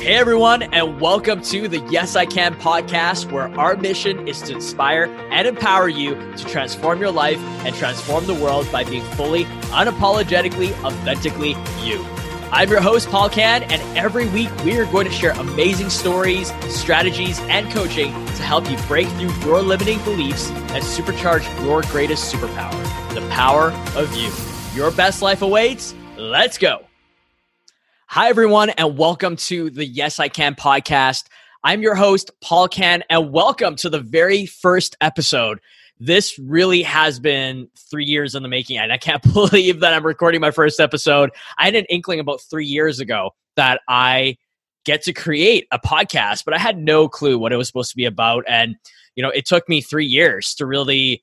Hey everyone, and welcome to the Yes I Kan podcast, where our mission is to inspire and empower you to transform your life and transform the world by being fully, unapologetically, authentically you. I'm your host, Paul Kan, and every week we are going to share amazing stories, strategies, and coaching to help you break through your limiting beliefs and supercharge your greatest superpower the power of you. Your best life awaits. Let's go. Hi, everyone, and welcome to the Yes I Kan podcast. I'm your host, Paul Kan, and welcome to the very first episode. This really has been three years in the making, and I can't believe that I'm recording my first episode. I had an inkling about three years ago that I get to create a podcast, but I had no clue what it was supposed to be about. And, you know, it took me three years to really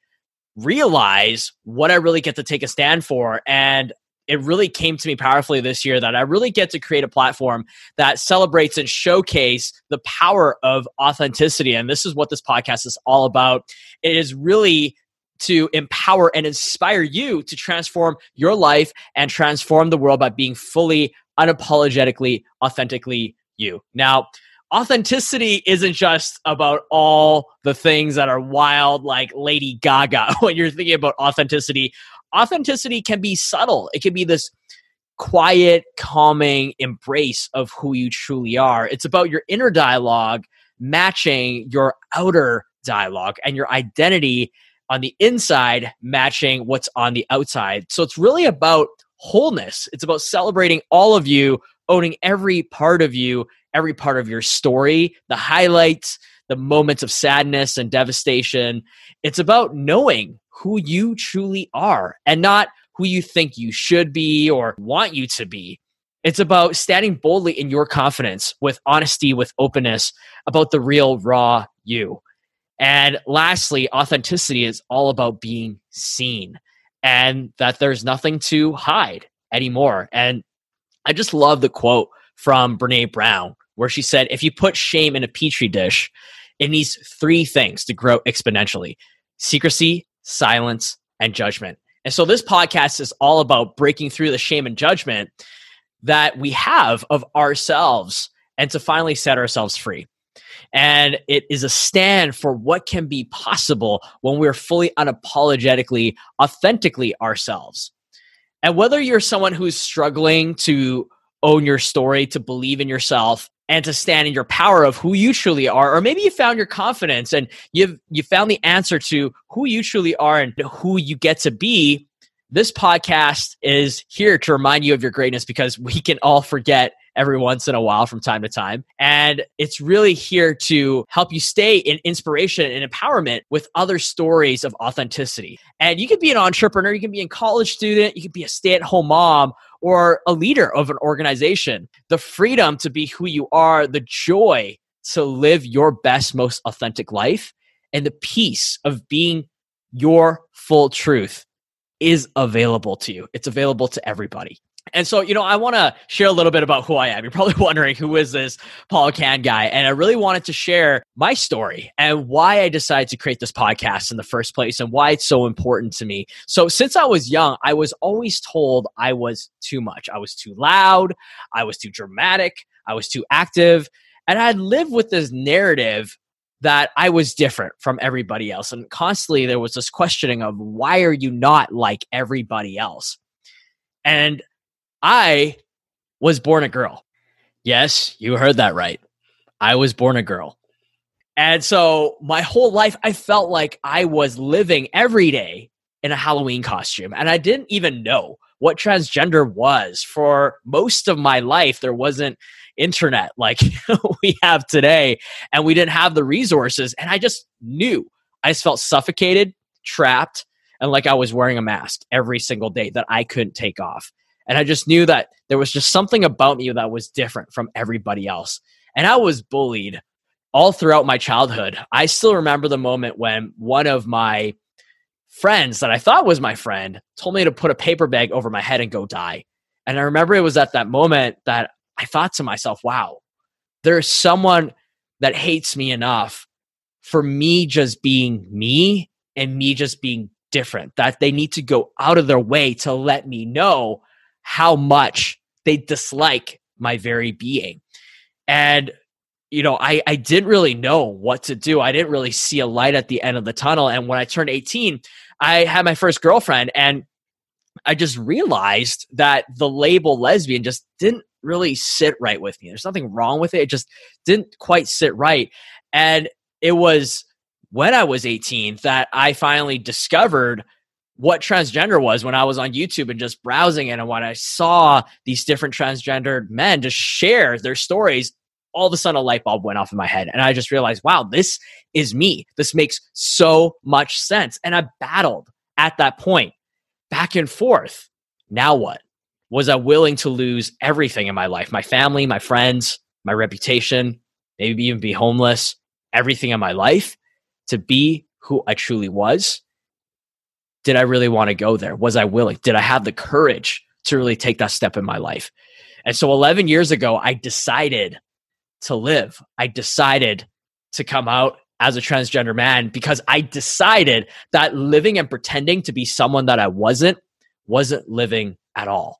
realize what I really get to take a stand for. And it really came to me powerfully this year that I really get to create a platform that celebrates and showcase the power of authenticity. And this is what this podcast is all about. It is really to empower and inspire you to transform your life and transform the world by being fully, unapologetically, authentically you. Now, authenticity isn't just about all the things that are wild like Lady Gaga when you're thinking about authenticity authenticity can be subtle. It can be this quiet, calming embrace of who you truly are. It's about your inner dialogue matching your outer dialogue and your identity on the inside matching what's on the outside. So it's really about wholeness. It's about celebrating all of you, owning every part of you, every part of your story, the highlights, the moments of sadness and devastation. It's about knowing who you truly are and not who you think you should be or want you to be. It's about standing boldly in your confidence with honesty, with openness about the real, raw you. And lastly, authenticity is all about being seen and that there's nothing to hide anymore. And I just love the quote from Brene Brown where she said, If you put shame in a petri dish, it needs three things to grow exponentially secrecy, silence, and judgment. And so this podcast is all about breaking through the shame and judgment that we have of ourselves and to finally set ourselves free. And it is a stand for what can be possible when we're fully unapologetically, authentically ourselves. And whether you're someone who's struggling to own your story, to believe in yourself, and to stand in your power of who you truly are or maybe you found your confidence and you've you found the answer to who you truly are and who you get to be this podcast is here to remind you of your greatness because we can all forget every once in a while from time to time. And it's really here to help you stay in inspiration and empowerment with other stories of authenticity. And you could be an entrepreneur, you can be a college student, you could be a stay at home mom or a leader of an organization. The freedom to be who you are, the joy to live your best, most authentic life, and the peace of being your full truth is available to you. It's available to everybody. And so, you know, I want to share a little bit about who I am. You're probably wondering who is this Paul Kan guy? And I really wanted to share my story and why I decided to create this podcast in the first place and why it's so important to me. So, since I was young, I was always told I was too much. I was too loud, I was too dramatic, I was too active, and I'd lived with this narrative that I was different from everybody else. And constantly there was this questioning of why are you not like everybody else? And I was born a girl. Yes, you heard that right. I was born a girl. And so my whole life, I felt like I was living every day in a Halloween costume. And I didn't even know what transgender was. For most of my life, there wasn't internet like we have today, and we didn't have the resources. And I just knew. I just felt suffocated, trapped, and like I was wearing a mask every single day that I couldn't take off. And I just knew that there was just something about me that was different from everybody else. And I was bullied all throughout my childhood. I still remember the moment when one of my friends that I thought was my friend told me to put a paper bag over my head and go die. And I remember it was at that moment that I thought to myself, wow, there's someone that hates me enough for me just being me and me just being different, that they need to go out of their way to let me know how much they dislike my very being. And you know, I, I didn't really know what to do. I didn't really see a light at the end of the tunnel. And when I turned 18, I had my first girlfriend and I just realized that the label lesbian just didn't really sit right with me. There's nothing wrong with it. It just didn't quite sit right. And it was when I was 18 that I finally discovered what transgender was when I was on YouTube and just browsing it. And when I saw these different transgendered men just share their stories, all of a sudden a light bulb went off in my head. And I just realized, wow, this is me. This makes so much sense. And I battled at that point back and forth. Now what? Was I willing to lose everything in my life? My family, my friends, my reputation, maybe even be homeless, everything in my life to be who I truly was? Did I really want to go there? Was I willing? Did I have the courage to really take that step in my life? And so 11 years ago, I decided to live. I decided to come out as a transgender man because I decided that living and pretending to be someone that I wasn't wasn't living at all.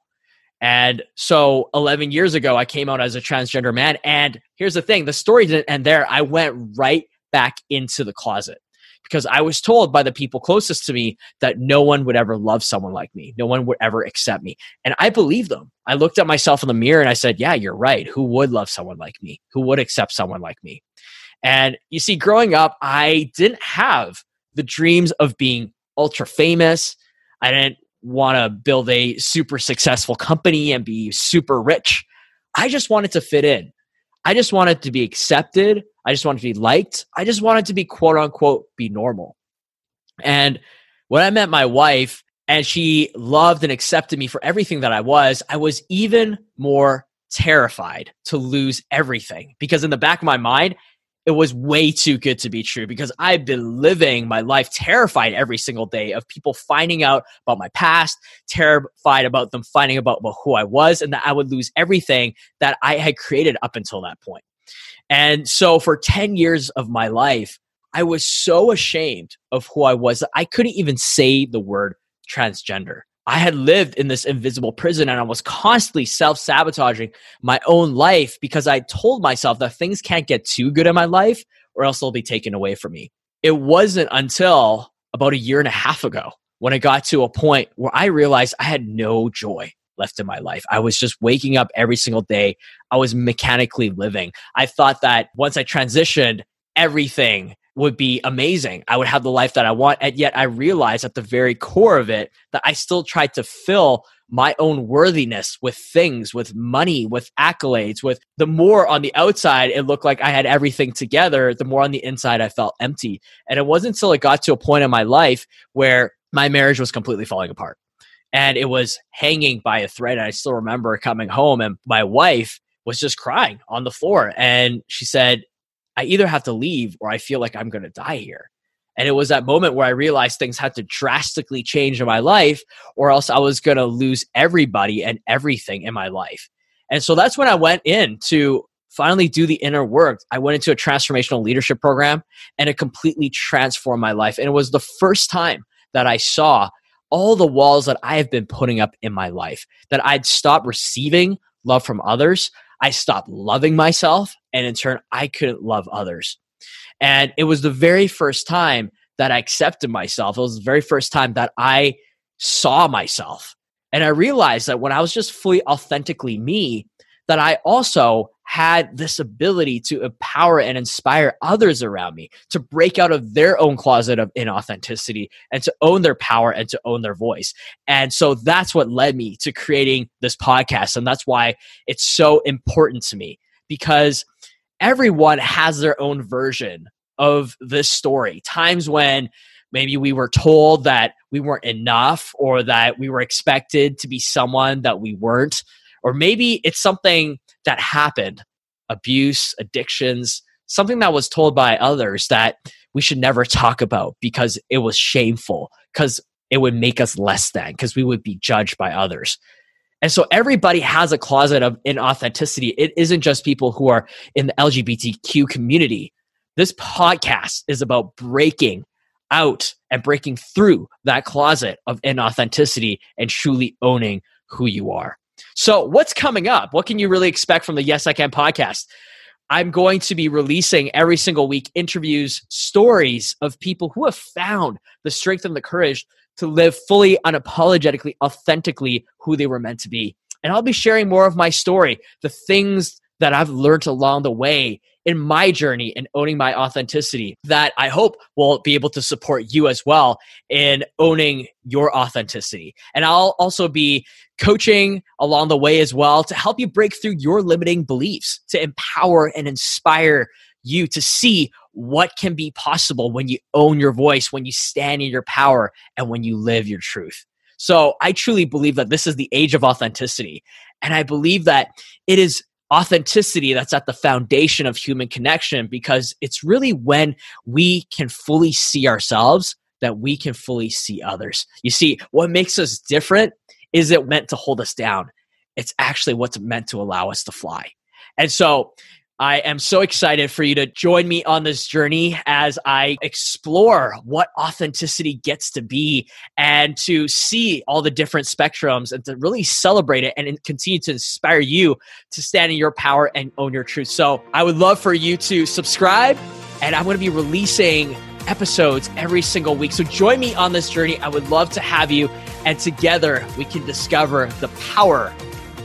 And so 11 years ago, I came out as a transgender man. And here's the thing the story didn't end there. I went right back into the closet because I was told by the people closest to me that no one would ever love someone like me. No one would ever accept me. And I believed them. I looked at myself in the mirror and I said, Yeah, you're right. Who would love someone like me? Who would accept someone like me? And you see, growing up, I didn't have the dreams of being ultra famous. I didn't want to build a super successful company and be super rich. I just wanted to fit in. I just wanted to be accepted. I just wanted to be liked. I just wanted to be quote unquote be normal. And when I met my wife and she loved and accepted me for everything that I was, I was even more terrified to lose everything because in the back of my mind, it was way too good to be true because I've been living my life terrified every single day of people finding out about my past, terrified about them finding out about who I was, and that I would lose everything that I had created up until that point. And so for 10 years of my life, I was so ashamed of who I was that I couldn't even say the word transgender. I had lived in this invisible prison and I was constantly self sabotaging my own life because I told myself that things can't get too good in my life or else they'll be taken away from me. It wasn't until about a year and a half ago when I got to a point where I realized I had no joy left in my life. I was just waking up every single day. I was mechanically living. I thought that once I transitioned, everything would be amazing. I would have the life that I want. And yet I realized at the very core of it that I still tried to fill my own worthiness with things, with money, with accolades, with the more on the outside it looked like I had everything together, the more on the inside I felt empty. And it wasn't until it got to a point in my life where my marriage was completely falling apart. And it was hanging by a thread. And I still remember coming home and my wife was just crying on the floor. And she said, I either have to leave or I feel like I'm going to die here. And it was that moment where I realized things had to drastically change in my life, or else I was going to lose everybody and everything in my life. And so that's when I went in to finally do the inner work. I went into a transformational leadership program and it completely transformed my life. And it was the first time that I saw all the walls that I have been putting up in my life, that I'd stopped receiving love from others. I stopped loving myself, and in turn, I couldn't love others. And it was the very first time that I accepted myself. It was the very first time that I saw myself. And I realized that when I was just fully authentically me, that I also had this ability to empower and inspire others around me to break out of their own closet of inauthenticity and to own their power and to own their voice. And so that's what led me to creating this podcast. And that's why it's so important to me because everyone has their own version of this story. Times when maybe we were told that we weren't enough or that we were expected to be someone that we weren't or maybe it's something that happened abuse, addictions, something that was told by others that we should never talk about because it was shameful, because it would make us less than, because we would be judged by others. And so everybody has a closet of inauthenticity. It isn't just people who are in the LGBTQ community. This podcast is about breaking out and breaking through that closet of inauthenticity and truly owning who you are. So, what's coming up? What can you really expect from the Yes I Kan podcast? I'm going to be releasing every single week interviews, stories of people who have found the strength and the courage to live fully, unapologetically, authentically who they were meant to be. And I'll be sharing more of my story, the things that I've learned along the way in my journey and owning my authenticity that I hope will be able to support you as well in owning your authenticity. And I'll also be coaching along the way as well to help you break through your limiting beliefs, to empower and inspire you to see what can be possible when you own your voice, when you stand in your power, and when you live your truth. So I truly believe that this is the age of authenticity. And I believe that it is authenticity that's at the foundation of human connection because it's really when we can fully see ourselves that we can fully see others. You see, what makes us different is it meant to hold us down. It's actually what's meant to allow us to fly. And so I am so excited for you to join me on this journey as I explore what authenticity gets to be and to see all the different spectrums and to really celebrate it and continue to inspire you to stand in your power and own your truth. So I would love for you to subscribe, and I'm going to be releasing episodes every single week. So join me on this journey. I would love to have you, and together we can discover the power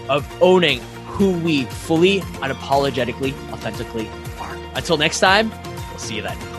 of owning who we fully, unapologetically, authentically are. Until next time, we'll see you then.